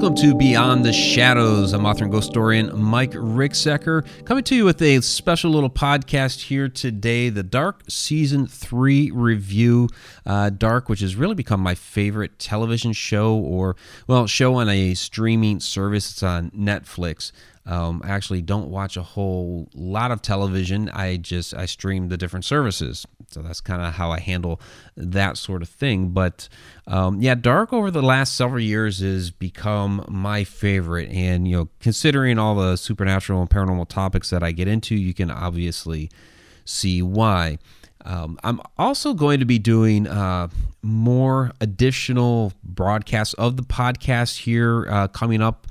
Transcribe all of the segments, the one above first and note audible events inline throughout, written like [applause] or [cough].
Welcome to Beyond the Shadows. I'm author and ghost historian Mike Ricksecker, coming to you with a special little podcast here today the Dark Season 3 review. Uh, Dark, which has really become my favorite television show or, well, show on a streaming service. It's on Netflix. Um, I actually don't watch a whole lot of television. I just I stream the different services, so that's kind of how I handle that sort of thing. But um, yeah, Dark over the last several years has become my favorite, and you know, considering all the supernatural and paranormal topics that I get into, you can obviously see why. Um, I'm also going to be doing uh, more additional broadcasts of the podcast here uh, coming up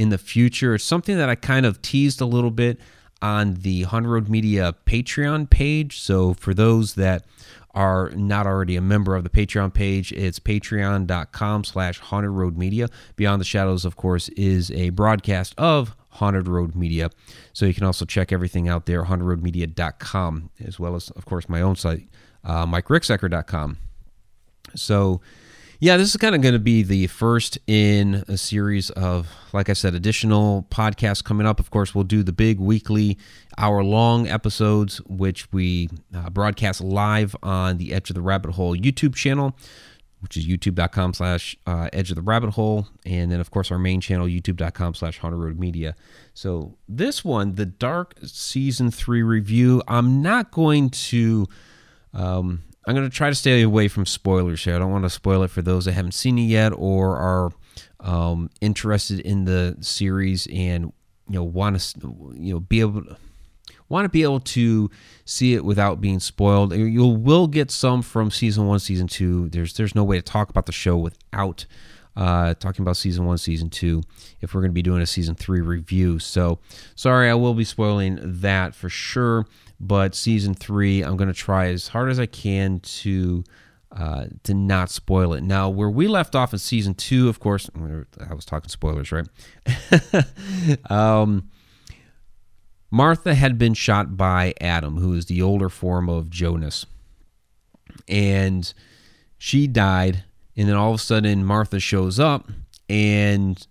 in the future. It's something that I kind of teased a little bit on the Haunted Road Media Patreon page. So for those that are not already a member of the Patreon page, it's patreon.com slash haunted road media. Beyond the Shadows, of course, is a broadcast of Haunted Road Media. So you can also check everything out there, hauntedroadmedia.com, as well as, of course, my own site, uh, mikericksecker.com. So yeah, this is kind of going to be the first in a series of, like I said, additional podcasts coming up. Of course, we'll do the big weekly hour long episodes, which we uh, broadcast live on the Edge of the Rabbit Hole YouTube channel, which is youtube.com slash uh, edge of the rabbit hole. And then, of course, our main channel, youtube.com slash haunted road media. So, this one, the Dark Season 3 review, I'm not going to. Um, I'm going to try to stay away from spoilers here. I don't want to spoil it for those that haven't seen it yet or are um, interested in the series and you know want to you know be able to, want to be able to see it without being spoiled. You will get some from season one, season two. There's there's no way to talk about the show without uh, talking about season one, season two, if we're going to be doing a season three review. So sorry, I will be spoiling that for sure. But season three, I'm going to try as hard as I can to uh, to not spoil it. Now, where we left off in season two, of course, I was talking spoilers, right? [laughs] um, Martha had been shot by Adam, who is the older form of Jonas, and she died. And then all of a sudden, Martha shows up and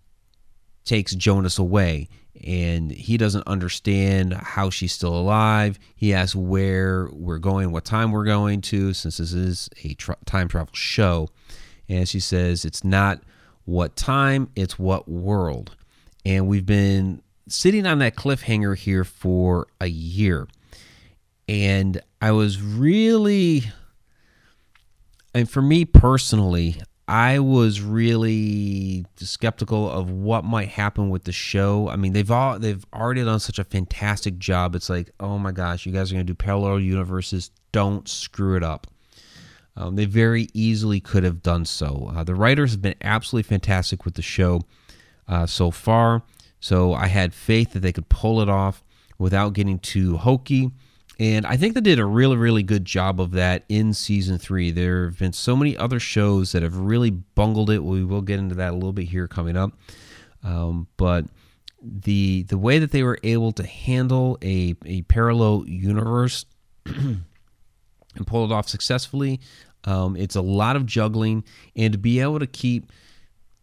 takes Jonas away and he doesn't understand how she's still alive. He asks where we're going, what time we're going to, since this is a tra- time travel show. And she says it's not what time, it's what world. And we've been sitting on that cliffhanger here for a year. And I was really, and for me personally, I was really skeptical of what might happen with the show. I mean, they've all they've already done such a fantastic job. It's like, oh my gosh, you guys are going to do parallel universes. Don't screw it up. Um, they very easily could have done so. Uh, the writers have been absolutely fantastic with the show uh, so far. So I had faith that they could pull it off without getting too hokey. And I think they did a really, really good job of that in season three. There have been so many other shows that have really bungled it. We will get into that a little bit here coming up. Um, but the the way that they were able to handle a, a parallel universe [clears throat] and pull it off successfully, um, it's a lot of juggling. And to be able to keep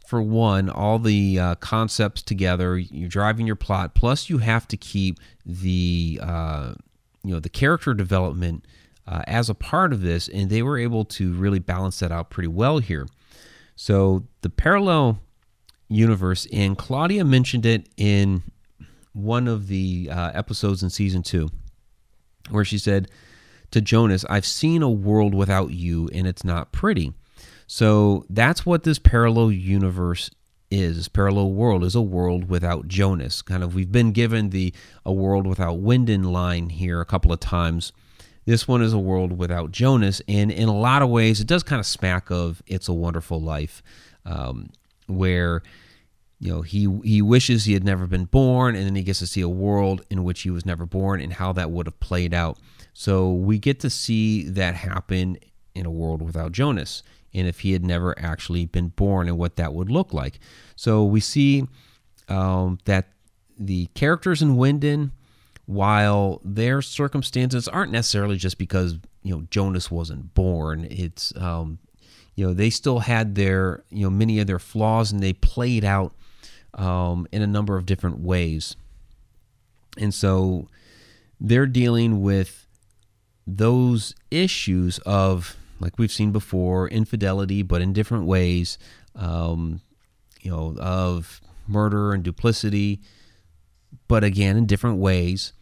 for one, all the uh, concepts together. You're driving your plot. Plus, you have to keep the uh, you know the character development uh, as a part of this, and they were able to really balance that out pretty well here. So the parallel universe, and Claudia mentioned it in one of the uh, episodes in season two, where she said to Jonas, "I've seen a world without you, and it's not pretty." So that's what this parallel universe is parallel world is a world without Jonas. Kind of we've been given the a world without Winden line here a couple of times. This one is a world without Jonas, and in a lot of ways, it does kind of smack of "It's a Wonderful Life," um, where you know he he wishes he had never been born, and then he gets to see a world in which he was never born and how that would have played out. So we get to see that happen in a world without Jonas and if he had never actually been born and what that would look like. So we see um, that the characters in Winden, while their circumstances aren't necessarily just because you know Jonas wasn't born, it's um, you know they still had their you know many of their flaws and they played out um, in a number of different ways. And so they're dealing with those issues of, like we've seen before, infidelity, but in different ways, um, you know, of murder and duplicity, but again, in different ways.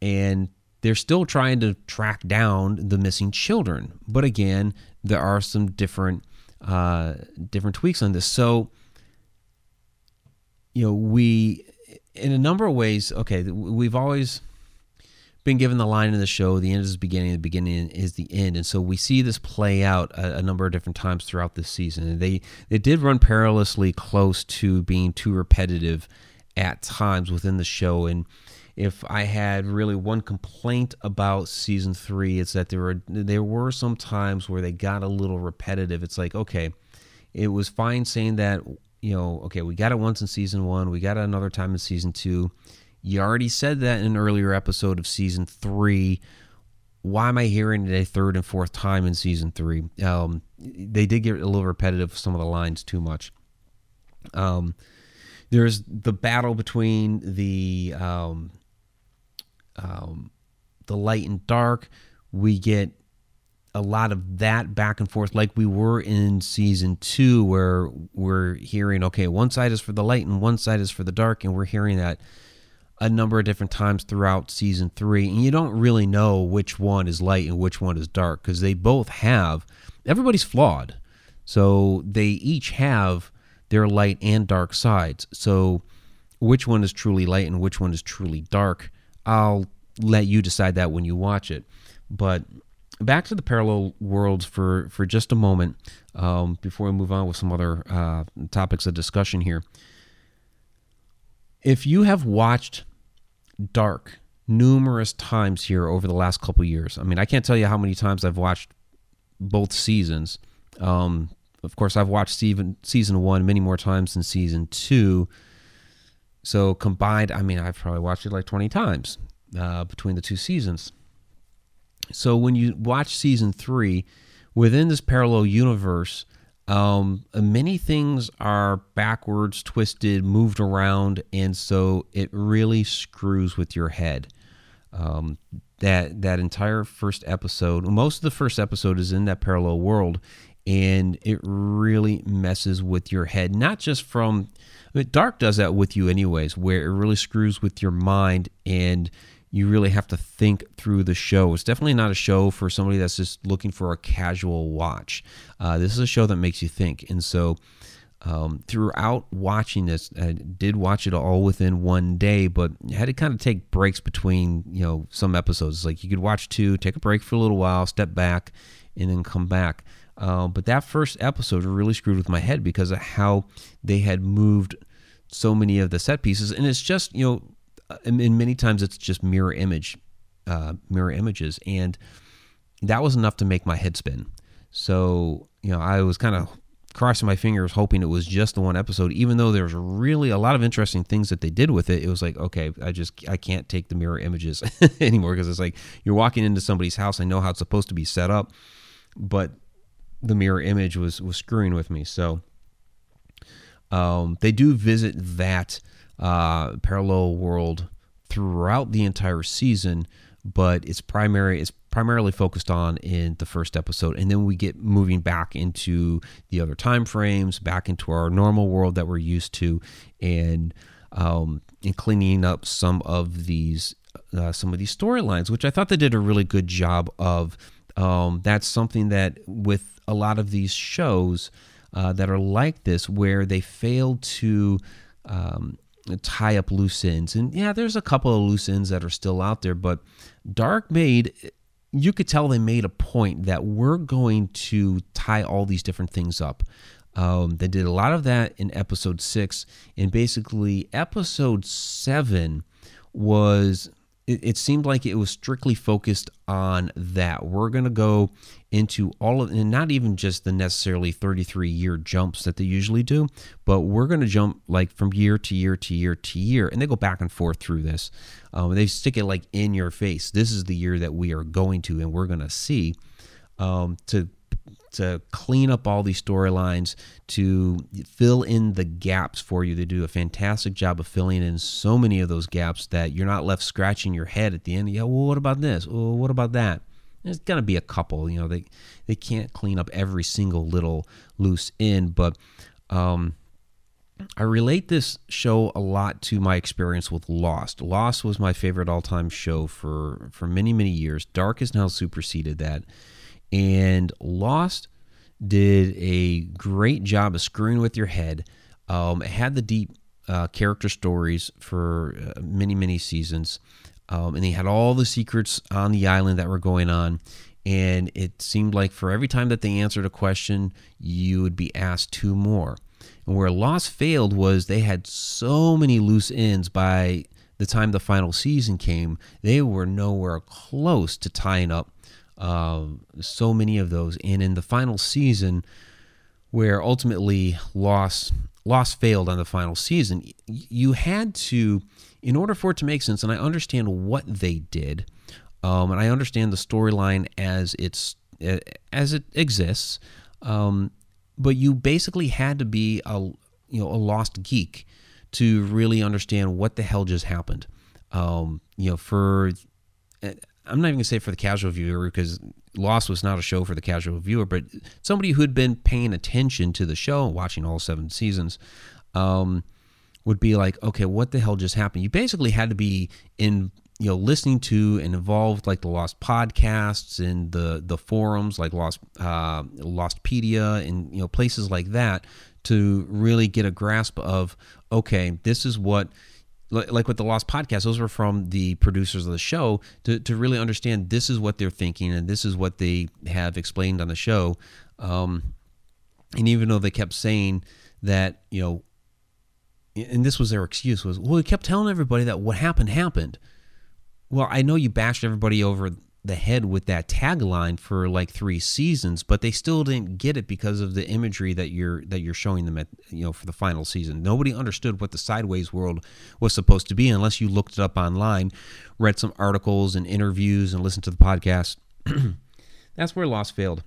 And they're still trying to track down the missing children. But again, there are some different uh, different tweaks on this. So, you know, we in a number of ways. Okay, we've always been given the line in the show: "The end is the beginning, the beginning is the end," and so we see this play out a, a number of different times throughout this season. And they they did run perilously close to being too repetitive at times within the show, and if I had really one complaint about season three, it's that there were there were some times where they got a little repetitive. It's like, okay, it was fine saying that, you know, okay, we got it once in season one, we got it another time in season two. You already said that in an earlier episode of season three. Why am I hearing it a third and fourth time in season three? Um, they did get a little repetitive, some of the lines too much. Um, there's the battle between the um, um, the light and dark. We get a lot of that back and forth, like we were in season two, where we're hearing, okay, one side is for the light and one side is for the dark, and we're hearing that a number of different times throughout season three. And you don't really know which one is light and which one is dark because they both have, everybody's flawed. So they each have their light and dark sides. So which one is truly light and which one is truly dark I'll let you decide that when you watch it. But back to the parallel worlds for for just a moment um, before we move on with some other uh, topics of discussion here. If you have watched Dark numerous times here over the last couple years, I mean, I can't tell you how many times I've watched both seasons. Um, of course, I've watched season season one many more times than season two. So combined, I mean, I've probably watched it like 20 times uh, between the two seasons. So when you watch season three, within this parallel universe, um, many things are backwards, twisted, moved around, and so it really screws with your head. Um, that that entire first episode, most of the first episode is in that parallel world, and it really messes with your head, not just from but dark does that with you anyways, where it really screws with your mind and you really have to think through the show. It's definitely not a show for somebody that's just looking for a casual watch. Uh, this is a show that makes you think. And so um, throughout watching this, I did watch it all within one day, but had to kind of take breaks between, you know, some episodes. like you could watch two, take a break for a little while, step back, and then come back. Uh, but that first episode really screwed with my head because of how they had moved so many of the set pieces, and it's just you know, and, many times it's just mirror image, uh, mirror images, and that was enough to make my head spin. So you know, I was kind of crossing my fingers, hoping it was just the one episode. Even though there's really a lot of interesting things that they did with it, it was like, okay, I just I can't take the mirror images [laughs] anymore because it's like you're walking into somebody's house. I know how it's supposed to be set up, but the mirror image was was screwing with me. So um, they do visit that uh, parallel world throughout the entire season, but it's primary it's primarily focused on in the first episode, and then we get moving back into the other time frames, back into our normal world that we're used to, and um, and cleaning up some of these uh, some of these storylines, which I thought they did a really good job of. Um, that's something that with a lot of these shows uh, that are like this, where they fail to um, tie up loose ends. And yeah, there's a couple of loose ends that are still out there, but Dark made you could tell they made a point that we're going to tie all these different things up. Um, they did a lot of that in episode six, and basically, episode seven was it, it seemed like it was strictly focused on that. We're going to go into all of, and not even just the necessarily 33 year jumps that they usually do, but we're going to jump like from year to year to year to year. And they go back and forth through this. Um, they stick it like in your face. This is the year that we are going to, and we're going to see um, to to clean up all these storylines, to fill in the gaps for you. They do a fantastic job of filling in so many of those gaps that you're not left scratching your head at the end. Yeah, well, what about this? Well, what about that? There's gonna be a couple. You know, they they can't clean up every single little loose end, but um, I relate this show a lot to my experience with Lost. Lost was my favorite all-time show for for many many years. Dark has now superseded that, and Lost did a great job of screwing with your head. Um, it had the deep uh, character stories for uh, many many seasons, um, and they had all the secrets on the island that were going on. And it seemed like for every time that they answered a question, you would be asked two more. And where Lost failed was they had so many loose ends by the time the final season came, they were nowhere close to tying up uh, so many of those. And in the final season, where ultimately Lost Lost failed on the final season, you had to, in order for it to make sense, and I understand what they did, um, and I understand the storyline as it's as it exists. Um, but you basically had to be a you know a lost geek to really understand what the hell just happened. Um, you know, for I'm not even gonna say for the casual viewer because Lost was not a show for the casual viewer, but somebody who'd been paying attention to the show, and watching all seven seasons, um, would be like, okay, what the hell just happened? You basically had to be in you know listening to and involved like the lost podcasts and the the forums like lost uh, lostpedia and you know places like that to really get a grasp of okay this is what like with the lost podcast those were from the producers of the show to, to really understand this is what they're thinking and this is what they have explained on the show. Um, and even though they kept saying that you know and this was their excuse was well we kept telling everybody that what happened happened. Well, I know you bashed everybody over the head with that tagline for like three seasons, but they still didn't get it because of the imagery that you're that you're showing them at you know for the final season. Nobody understood what the sideways world was supposed to be unless you looked it up online, read some articles and interviews, and listened to the podcast. [clears throat] That's where Lost failed.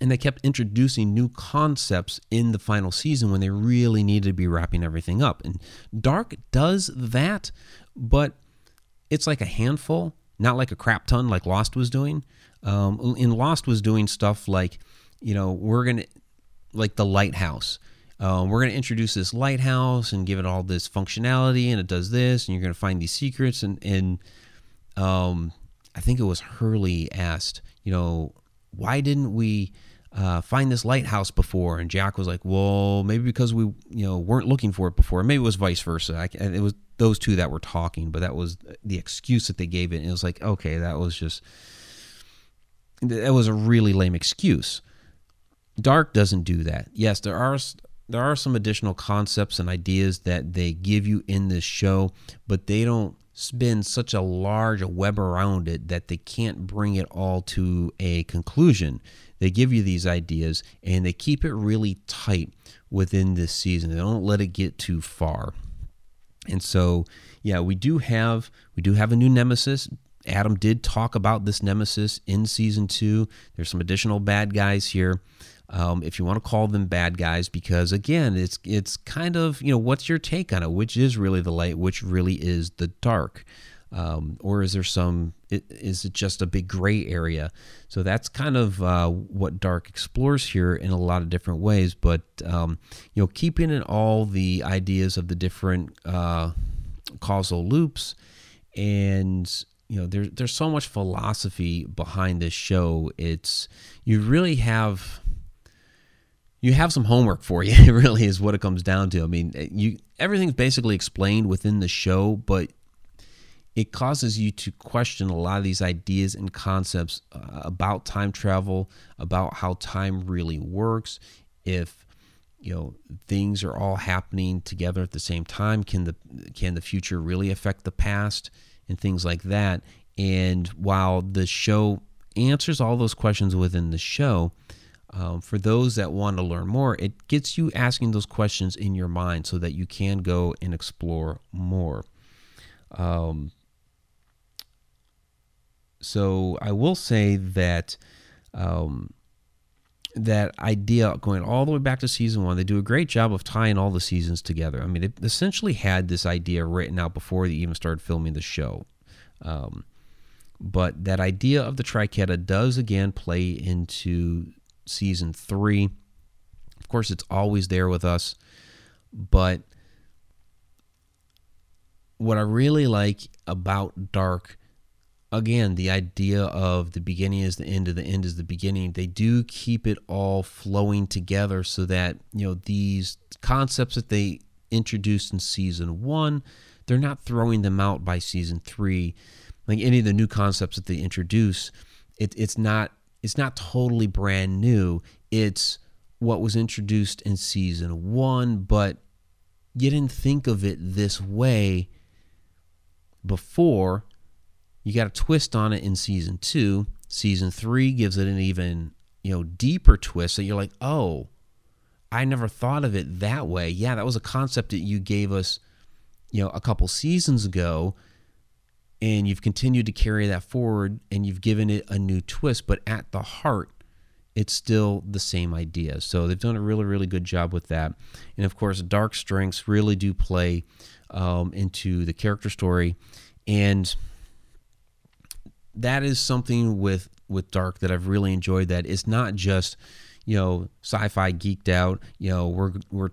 And they kept introducing new concepts in the final season when they really needed to be wrapping everything up. And Dark does that, but it's like a handful, not like a crap ton like Lost was doing. Um, in Lost was doing stuff like, you know, we're gonna like the lighthouse. Um, we're going to introduce this lighthouse and give it all this functionality, and it does this, and you're going to find these secrets. And, and um, I think it was Hurley asked, you know, why didn't we uh, find this lighthouse before? And Jack was like, well, maybe because we, you know, weren't looking for it before. Maybe it was vice versa. I, it was those two that were talking, but that was the excuse that they gave it. And it was like, okay, that was just that was a really lame excuse. Dark doesn't do that. Yes, there are there are some additional concepts and ideas that they give you in this show, but they don't spin such a large web around it that they can't bring it all to a conclusion. They give you these ideas and they keep it really tight within this season. They don't let it get too far. And so, yeah, we do have we do have a new nemesis. Adam did talk about this nemesis in season two. There's some additional bad guys here, um, if you want to call them bad guys, because again, it's it's kind of you know what's your take on it? Which is really the light? Which really is the dark? Um, or is there some? Is it just a big gray area? So that's kind of uh, what Dark explores here in a lot of different ways. But um, you know, keeping in all the ideas of the different uh, causal loops, and you know, there's there's so much philosophy behind this show. It's you really have you have some homework for you. It [laughs] really is what it comes down to. I mean, you everything's basically explained within the show, but it causes you to question a lot of these ideas and concepts uh, about time travel, about how time really works. If you know things are all happening together at the same time, can the can the future really affect the past and things like that? And while the show answers all those questions within the show, um, for those that want to learn more, it gets you asking those questions in your mind so that you can go and explore more. Um, so I will say that um, that idea going all the way back to season one. They do a great job of tying all the seasons together. I mean, they essentially had this idea written out before they even started filming the show. Um, but that idea of the triquetra does again play into season three. Of course, it's always there with us, but what I really like about Dark, again, the idea of the beginning is the end, of the end is the beginning. They do keep it all flowing together so that you know these concepts that they introduced in season one, they're not throwing them out by season three. Like any of the new concepts that they introduce, it, it's not it's not totally brand new. It's what was introduced in season one, but you didn't think of it this way before. You got a twist on it in season two. Season three gives it an even you know deeper twist. that you're like, oh, I never thought of it that way. Yeah, that was a concept that you gave us, you know, a couple seasons ago, and you've continued to carry that forward, and you've given it a new twist. But at the heart, it's still the same idea. So they've done a really, really good job with that. And of course, dark strengths really do play um, into the character story, and that is something with with Dark that I've really enjoyed. That it's not just you know sci-fi geeked out. You know we're we're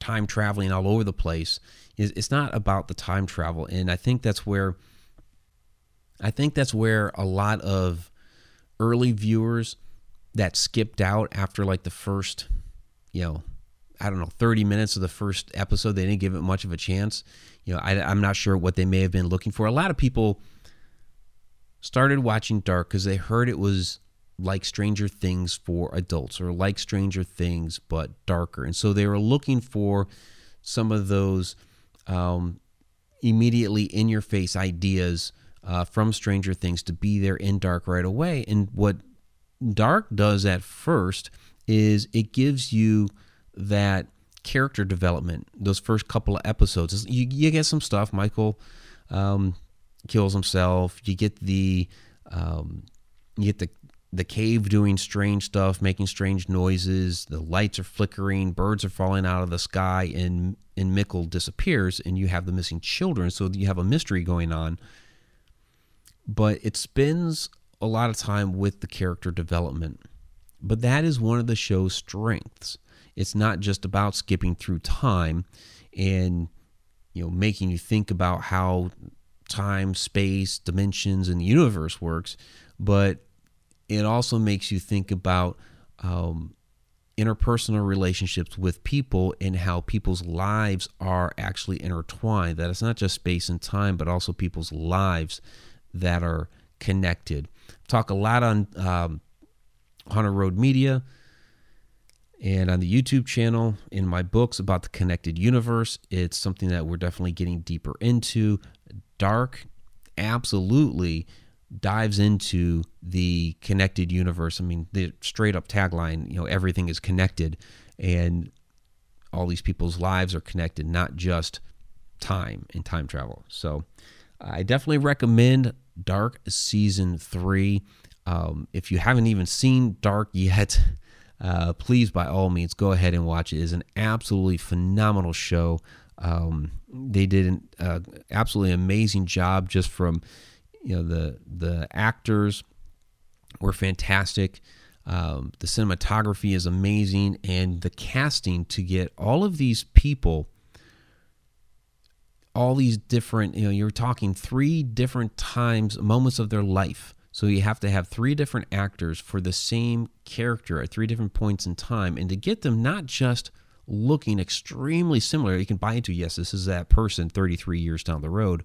time traveling all over the place. It's not about the time travel, and I think that's where I think that's where a lot of early viewers that skipped out after like the first, you know, I don't know, 30 minutes of the first episode. They didn't give it much of a chance. You know, I, am not sure what they may have been looking for. A lot of people started watching Dark because they heard it was like Stranger Things for adults or like Stranger Things but darker. And so they were looking for some of those um, immediately in your face ideas uh, from Stranger Things to be there in Dark right away. And what Dark does at first is it gives you that character development. Those first couple of episodes, you, you get some stuff. Michael um, kills himself. You get the um, you get the the cave doing strange stuff, making strange noises. The lights are flickering. Birds are falling out of the sky, and and Mikkel disappears, and you have the missing children. So you have a mystery going on. But it spends a lot of time with the character development. But that is one of the show's strengths. It's not just about skipping through time and you know making you think about how time, space, dimensions, and the universe works, but it also makes you think about um, interpersonal relationships with people and how people's lives are actually intertwined. That it's not just space and time, but also people's lives that are connected. Talk a lot on um, Haunted Road Media and on the YouTube channel, in my books about the connected universe. It's something that we're definitely getting deeper into. Dark absolutely dives into the connected universe. I mean, the straight up tagline, you know, everything is connected and all these people's lives are connected, not just time and time travel. So I definitely recommend Dark Season 3. Um, if you haven't even seen Dark yet, [laughs] uh, please, by all means, go ahead and watch it. It is an absolutely phenomenal show. Um, they did an uh, absolutely amazing job just from you know the the actors were fantastic. Um, the cinematography is amazing, and the casting to get all of these people, all these different, you know, you're talking three different times, moments of their life. So you have to have three different actors for the same character at three different points in time, and to get them not just looking extremely similar. You can buy into, yes, this is that person 33 years down the road.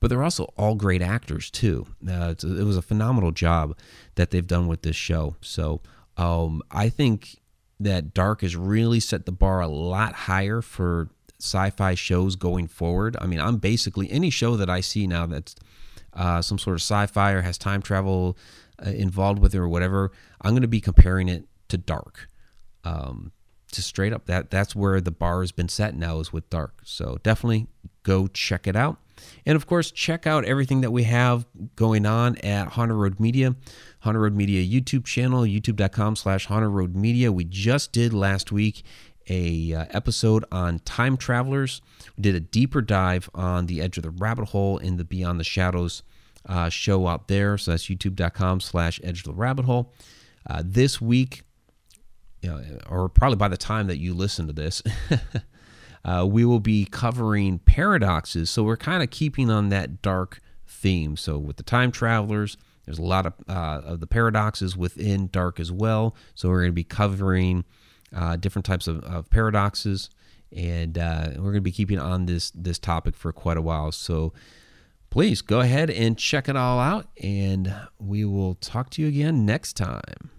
But they're also all great actors, too. Uh, it was a phenomenal job that they've done with this show. So um, I think that Dark has really set the bar a lot higher for sci fi shows going forward. I mean, I'm basically any show that I see now that's uh, some sort of sci fi or has time travel uh, involved with it or whatever, I'm going to be comparing it to Dark. Um, just straight up that that's where the bar has been set now is with dark so definitely go check it out And of course, check out everything that we have going on at Haunted Road Media. Haunted Road Media YouTube channel, youtube.com slash Haunted Road Media. We just did last week a uh, episode on time travelers. We did a deeper dive on the Edge of the Rabbit Hole in the Beyond the Shadows uh, show out there. So that's youtube.com slash Edge of the Rabbit Hole. Uh, this week, you know, or probably by the time that you listen to this, [laughs] uh, we will be covering paradoxes. So we're kind of keeping on that dark theme. So with the time travelers, there's a lot of, uh, of the paradoxes within dark as well. So we're going to be covering uh, different types of, of paradoxes, and uh, we're going to be keeping on this this topic for quite a while. So please go ahead and check it all out, and we will talk to you again next time.